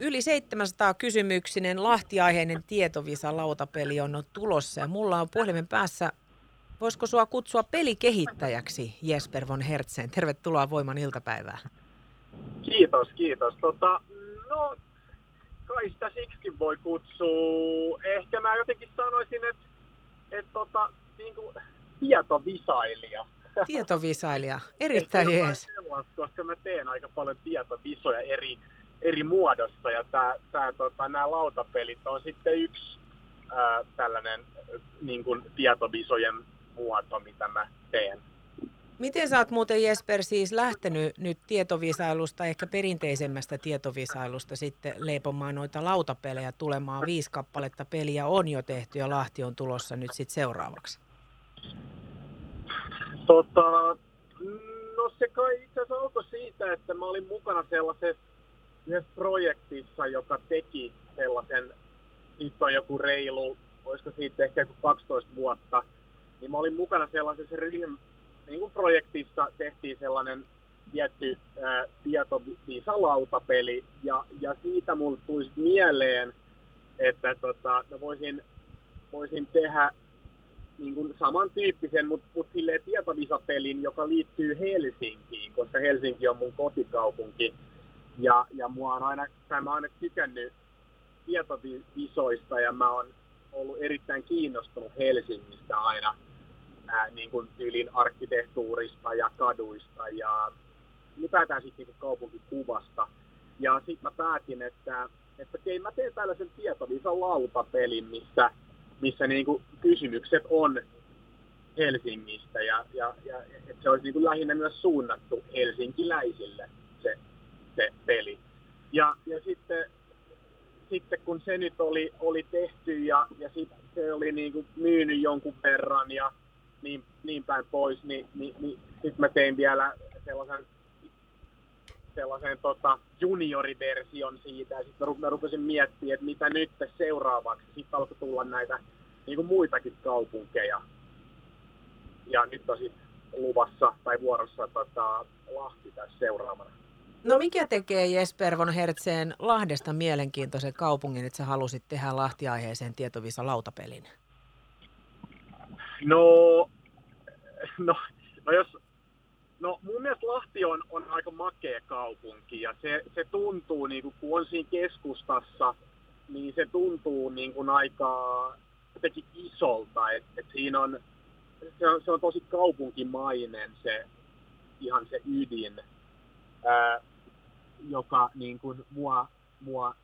Yli 700 kysymyksinen lahtiaiheinen tietovisa lautapeli on tulossa ja mulla on puhelimen päässä Voisiko sua kutsua pelikehittäjäksi Jesper von Hertzen? Tervetuloa Voiman iltapäivään. Kiitos, kiitos. Tota, no, kai sitä siksikin voi kutsua. Ehkä mä jotenkin sanoisin, että et, tota, niin kuin tietovisailija. Tietovisailija, erittäin jees. Koska mä teen aika paljon tietovisoja eri, eri muodossa ja tää, tää, tota, nämä lautapelit on sitten yksi ää, tällainen niin kuin tietovisojen muoto, mitä mä teen. Miten sä oot muuten Jesper siis lähtenyt nyt tietovisailusta, ehkä perinteisemmästä tietovisailusta sitten leipomaan noita lautapelejä tulemaan? Viisi kappaletta peliä on jo tehty ja Lahti on tulossa nyt sitten seuraavaksi. Tota, no se kai itse asiassa siitä, että mä olin mukana sellaisessa yhdessä projektissa, joka teki sellaisen, nyt on joku reilu, olisiko siitä ehkä joku 12 vuotta – niin mä olin mukana sellaisessa ryhmä, niin kuin projektissa tehtiin sellainen tietty ää, tietovisa-lautapeli, ja, ja siitä mulle tuli mieleen, että tota, mä voisin, voisin tehdä niin kuin samantyyppisen, mutta mut silleen tietovisapelin, joka liittyy Helsinkiin, koska Helsinki on mun kotikaupunki. Ja, ja mua on aina, tai mä oon aina tykännyt tietovisoista ja mä oon ollut erittäin kiinnostunut Helsingistä aina ää, niin kuin tyylin arkkitehtuurista ja kaduista ja ylipäätään sitten niin kaupunkikuvasta. Ja sitten mä päätin, että, että okei, mä teen tällaisen tietovisan lautapelin, missä, missä niin kuin kysymykset on Helsingistä ja, ja, ja että se olisi niin kuin lähinnä myös suunnattu helsinkiläisille se, peli. Ja, ja sitten, sitten kun se nyt oli, oli tehty ja, ja se oli niin kuin myynyt jonkun verran ja niin, niin päin pois, niin, niin, niin sitten mä tein vielä sellaisen, sellaisen tota, junioriversion siitä, ja sitten mä rupesin miettimään, että mitä nyt seuraavaksi. Sitten alkoi tulla näitä niin kuin muitakin kaupunkeja. Ja nyt on sitten luvassa tai vuorossa tota, Lahti tässä seuraavana. No mikä tekee Jesper von Hertzeen Lahdesta mielenkiintoisen kaupungin, että sä halusit tehdä Lahti-aiheeseen tietovisa lautapelin? No, no, no jos, no mun mielestä Lahti on, on aika makea kaupunki ja se, se tuntuu, niin kuin, kun on siinä keskustassa, niin se tuntuu niin kuin aika jotenkin isolta, että et siinä on, se on, se on tosi kaupunkimainen se ihan se ydin, ää, joka niin kuin mua, mua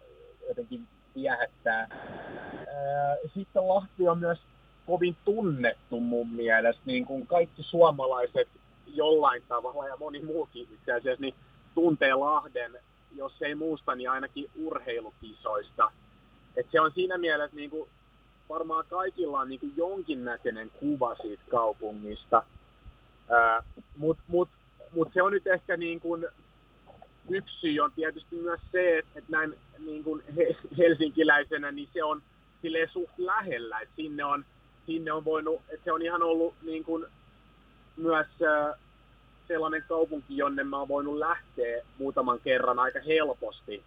jotenkin viehättää. Ää, sitten Lahti on myös kovin tunnettu mun mielestä, niin kuin kaikki suomalaiset jollain tavalla ja moni muukin itse asiassa, niin tuntee Lahden, jos ei muusta, niin ainakin urheilukisoista. Et se on siinä mielessä niin kuin, varmaan kaikilla on niin kuin jonkinnäköinen kuva siitä kaupungista. Mutta mut, mut se on nyt ehkä niin kuin, yksi syy on tietysti myös se, että, näin niin kuin helsinkiläisenä, niin se on silleen suht lähellä, että sinne on sinne on voinut, että se on ihan ollut niin kuin myös sellainen kaupunki, jonne mä oon voinut lähteä muutaman kerran aika helposti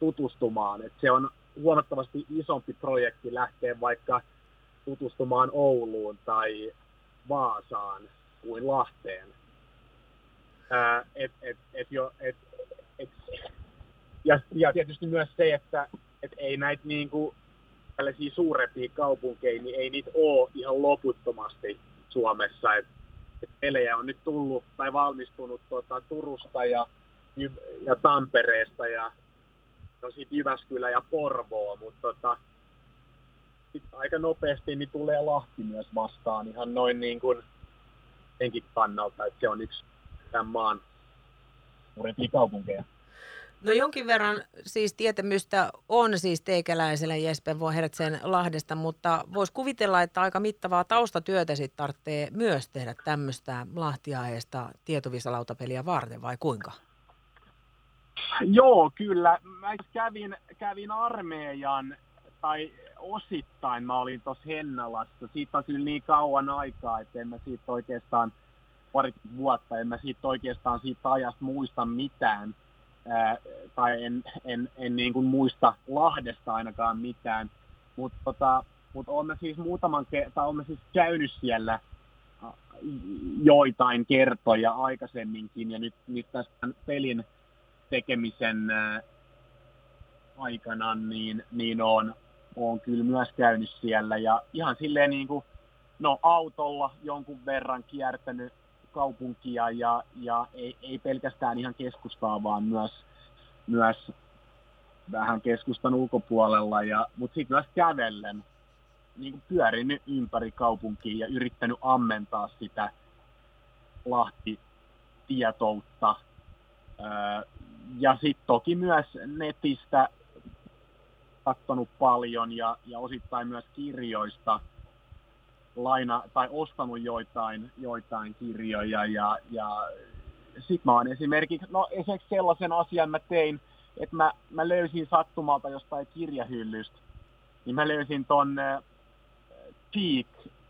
tutustumaan. Että se on huomattavasti isompi projekti lähteä vaikka tutustumaan Ouluun tai Vaasaan kuin Lahteen. Ää, et, et, et jo, et, et, ja, ja tietysti myös se, että et ei näitä niinku tällaisia suurempia kaupunkeja, niin ei niitä ole ihan loputtomasti Suomessa. Et, et pelejä on nyt tullut tai valmistunut tuota, Turusta ja, ja Tampereesta ja no Jyväskylä ja Porvoo, mutta tota, sit aika nopeasti niin tulee Lahti myös vastaan ihan noin niin kuin senkin kannalta, että se on yksi tämän maan suurimpia kaupunkeja. No jonkin verran siis tietämystä on siis teikäläisellä Jesper Vohertsen Lahdesta, mutta voisi kuvitella, että aika mittavaa taustatyötä sitten tarvitsee myös tehdä tämmöistä Lahtiaheesta tietovisalautapeliä varten, vai kuinka? Joo, kyllä. Mä kävin, kävin armeijan, tai osittain mä olin tuossa Hennalassa. Siitä on kyllä niin kauan aikaa, että en mä siitä oikeastaan pari vuotta, en mä siitä oikeastaan siitä ajasta muista mitään. Ää, tai en, en, en niin kuin muista Lahdesta ainakaan mitään, mutta tota, mut olemme siis muutaman, tai olemme siis käynyt siellä joitain kertoja aikaisemminkin, ja nyt, nyt tässä pelin tekemisen ää, aikana, niin, niin on, on kyllä myös käynyt siellä, ja ihan silleen niin kuin, no autolla jonkun verran kiertänyt kaupunkia ja, ja ei, ei pelkästään ihan keskustaa, vaan myös, myös vähän keskustan ulkopuolella, ja, mutta sitten myös kävellen niin kuin ympäri kaupunkia ja yrittänyt ammentaa sitä Lahti-tietoutta. Ja sitten toki myös netistä katsonut paljon ja, ja osittain myös kirjoista laina tai ostanut joitain, joitain kirjoja ja, ja sitten mä oon esimerkiksi, no esimerkiksi sellaisen asian mä tein, että mä, mä löysin sattumalta jostain kirjahyllystä, niin mä löysin ton äh, Cheek,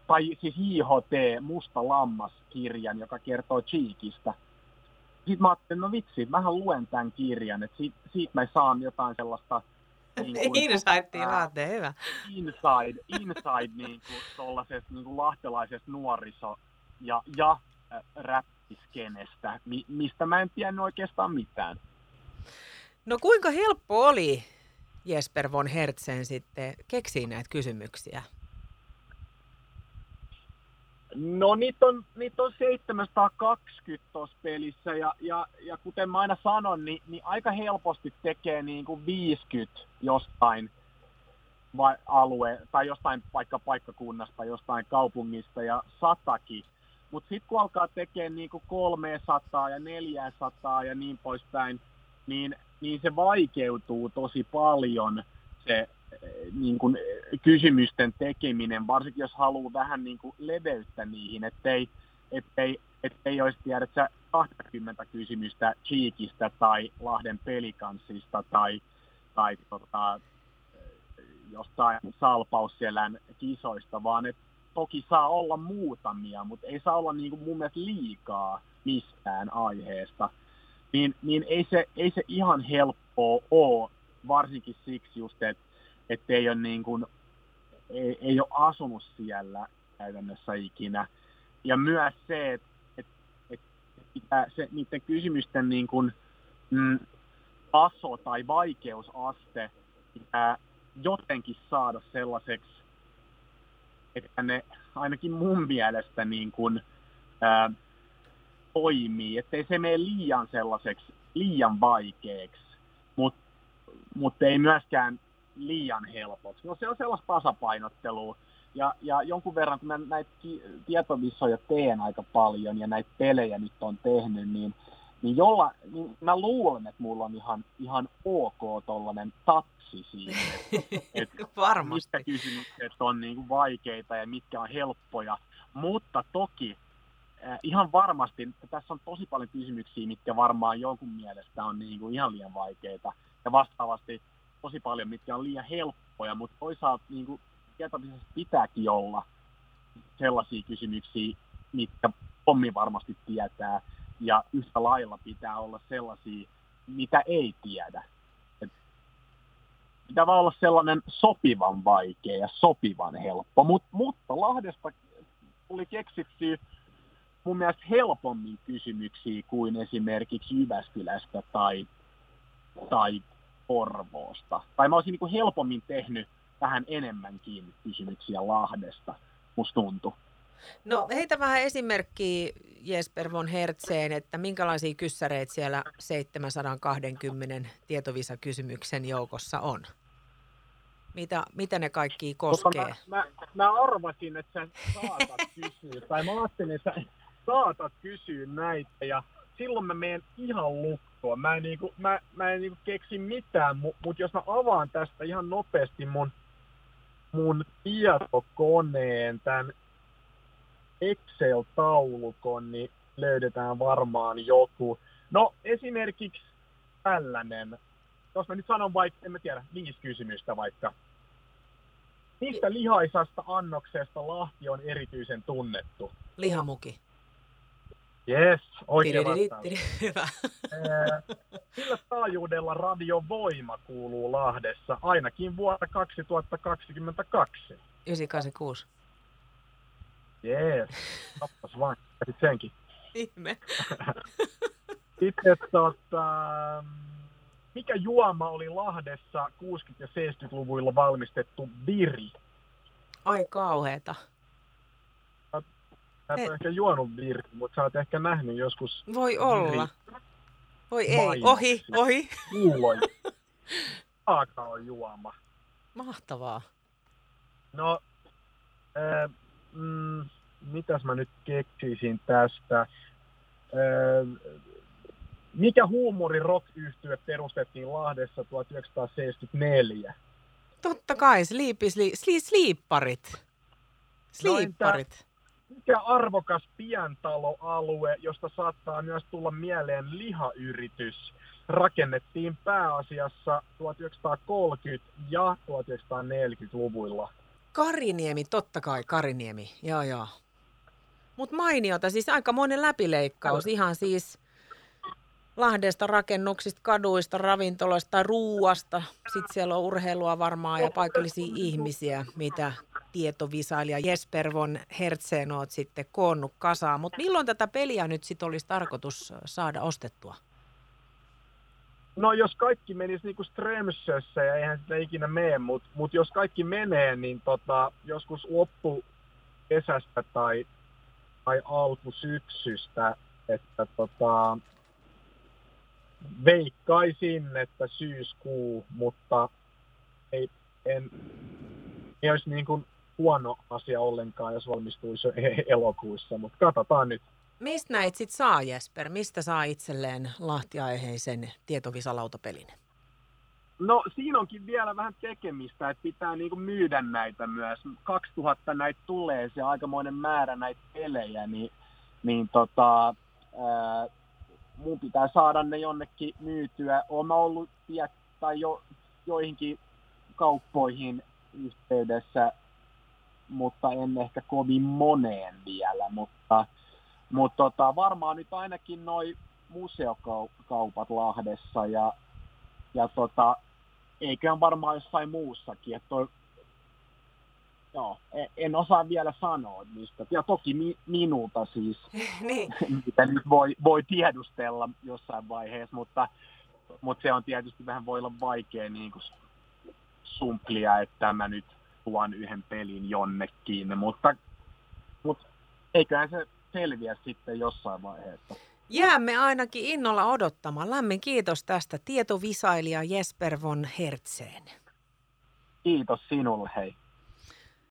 tai siis JHT, Musta lammas-kirjan, joka kertoo Cheekistä. Sitten mä ajattelin, no vitsi, mähän luen tämän kirjan, että siitä, siitä mä saan jotain sellaista niin kuin, inside hyvä. Inside, inside niin kuin, tollaisesta niin kuin lahtelaisesta nuoriso- ja, ja äh, räppiskenestä, mi, mistä mä en tiennyt oikeastaan mitään. No kuinka helppo oli Jesper von Hertzen sitten keksiä näitä kysymyksiä? No niitä on, niitä on 720 tuossa pelissä ja, ja, ja kuten mä aina sanon, niin, niin aika helposti tekee niin kuin 50 jostain vai, alue, tai jostain vaikka paikkakunnasta, jostain kaupungista ja satakin. Mutta sitten kun alkaa tekemään niin kuin 300 ja 400 ja niin poispäin, niin, niin se vaikeutuu tosi paljon se niin kuin, kysymysten tekeminen, varsinkin jos haluaa vähän niin kuin leveyttä niihin, ettei, ettei, ettei olisi tiedä, että 20 kysymystä Cheekistä tai Lahden pelikanssista tai, tai tota, jostain salpausselän kisoista, vaan että toki saa olla muutamia, mutta ei saa olla niin kuin mun mielestä liikaa mistään aiheesta. Niin, niin ei, se, ei se ihan helppoa ole, varsinkin siksi just, että että ei ole, niin kuin, ei, ei ole asunut siellä käytännössä ikinä. Ja myös se, että et, et, se, niiden kysymysten niin kuin, mm, taso tai vaikeusaste pitää jotenkin saada sellaiseksi, että ne ainakin mun mielestä niin kuin, ää, toimii, ettei se mene liian sellaiseksi, liian vaikeaksi, mutta mut ei myöskään liian helpoksi. No se on sellaista tasapainottelua. Ja, ja jonkun verran, kun mä näitä tietovissoja teen aika paljon ja näitä pelejä nyt on tehnyt, niin, niin, jolla, niin mä luulen, että mulla on ihan, ihan ok tollainen tatsi siinä. Että Varmasti. Mistä kysymykset on niin kuin vaikeita ja mitkä on helppoja. Mutta toki ihan varmasti, että tässä on tosi paljon kysymyksiä, mitkä varmaan jonkun mielestä on niin kuin ihan liian vaikeita. Ja vastaavasti tosi paljon, mitkä on liian helppoja, mutta toisaalta niin kuin, tietoisesti pitääkin olla sellaisia kysymyksiä, mitkä pommi varmasti tietää, ja yhtä lailla pitää olla sellaisia, mitä ei tiedä. Et pitää vaan olla sellainen sopivan vaikea ja sopivan helppo, Mut, mutta Lahdesta tuli keksitty mun mielestä helpommin kysymyksiä kuin esimerkiksi Jyväskylästä tai, tai Porvoosta. Tai mä olisin niin kuin helpommin tehnyt vähän enemmänkin kysymyksiä Lahdesta, musta tuntui. No heitä vähän esimerkkiä Jesper von Hertzeen, että minkälaisia kyssäreitä siellä 720 tietovisakysymyksen joukossa on? Mitä, mitä ne kaikki koskee? Mä, mä, mä arvasin, että sä saatat kysyä, tai mä ajattelin, että sä saatat kysyä näitä, ja silloin mä menen ihan lukkoon. Mä en, niinku, mä, mä en niinku keksi mitään, mutta mut jos mä avaan tästä ihan nopeasti mun, mun tietokoneen, tämän Excel-taulukon, niin löydetään varmaan joku. No esimerkiksi tällainen, jos mä nyt sanon vaikka, en mä tiedä, viisi kysymystä vaikka. Mistä lihaisasta annoksesta Lahti on erityisen tunnettu? Lihamuki. Yes, oikein. Hyvä. Sillä taajuudella radiovoima kuuluu Lahdessa ainakin vuonna 2022. 986. Jees, tappas vaan, senkin. Ihme. Sitten tota, mikä juoma oli Lahdessa 60- ja 70-luvuilla valmistettu viri? Ai kauheeta. Sä et Ei. ole ehkä juonut viri, mutta sä oot ehkä nähnyt joskus Voi olla. Voi ei. Mainoksia. Ohi, ohi. Aaka on juoma. Mahtavaa. No, ää, mm, mitäs mä nyt keksisin tästä? Ää, mikä huumori rock yhtye perustettiin Lahdessa 1974? Totta kai, sliipi, sli, sli, sliipparit. No Sliipparit. Mikä arvokas pientaloalue, josta saattaa myös tulla mieleen lihayritys, rakennettiin pääasiassa 1930- ja 1940-luvuilla? Kariniemi, totta kai, Kariniemi. Joo, joo. Mutta mainiota, siis aikamoinen läpileikkaus. Ihan siis Lahdesta, rakennuksista, kaduista, ravintoloista, ruuasta. Sitten siellä on urheilua varmaan ja paikallisia ihmisiä, mitä tietovisailija Jesper von Hertzen oot sitten koonnut kasaan. Mutta milloin tätä peliä nyt sitten olisi tarkoitus saada ostettua? No jos kaikki menisi niin kuin Strömsössä ja eihän sitä ikinä mene, mutta mut jos kaikki menee, niin tota, joskus loppu kesästä tai, tai alkusyksystä, että tota, veikkaisin, että syyskuu, mutta ei, en, ei olisi niin kuin huono asia ollenkaan, jos valmistuisi jo elokuussa, mutta katsotaan nyt. Mistä näitä sitten saa, Jesper? Mistä saa itselleen lahtiaiheisen tietovisalautapelin? No siinä onkin vielä vähän tekemistä, että pitää niinku myydä näitä myös. 2000 näitä tulee, se aikamoinen määrä näitä pelejä, niin, niin tota, ää, mun pitää saada ne jonnekin myytyä. Olen mä ollut tiet, tai jo, joihinkin kauppoihin yhteydessä, mutta en ehkä kovin moneen vielä, mutta, mutta tota, varmaan nyt ainakin noi museokaupat Lahdessa ja, ja tota, eiköhän varmaan jossain muussakin. Että toi, joo, en, en osaa vielä sanoa mistä. Ja toki mi, minulta siis, niin. mitä nyt voi, voi tiedustella jossain vaiheessa, mutta, mutta se on tietysti vähän voi olla vaikea niin kuin sumplia, että mä nyt tuon yhden pelin jonnekin, mutta, mutta eiköhän se selviä sitten jossain vaiheessa. Jäämme ainakin innolla odottamaan. Lämmin kiitos tästä tietovisailija Jesper von Hertzeen. Kiitos sinulle, hei.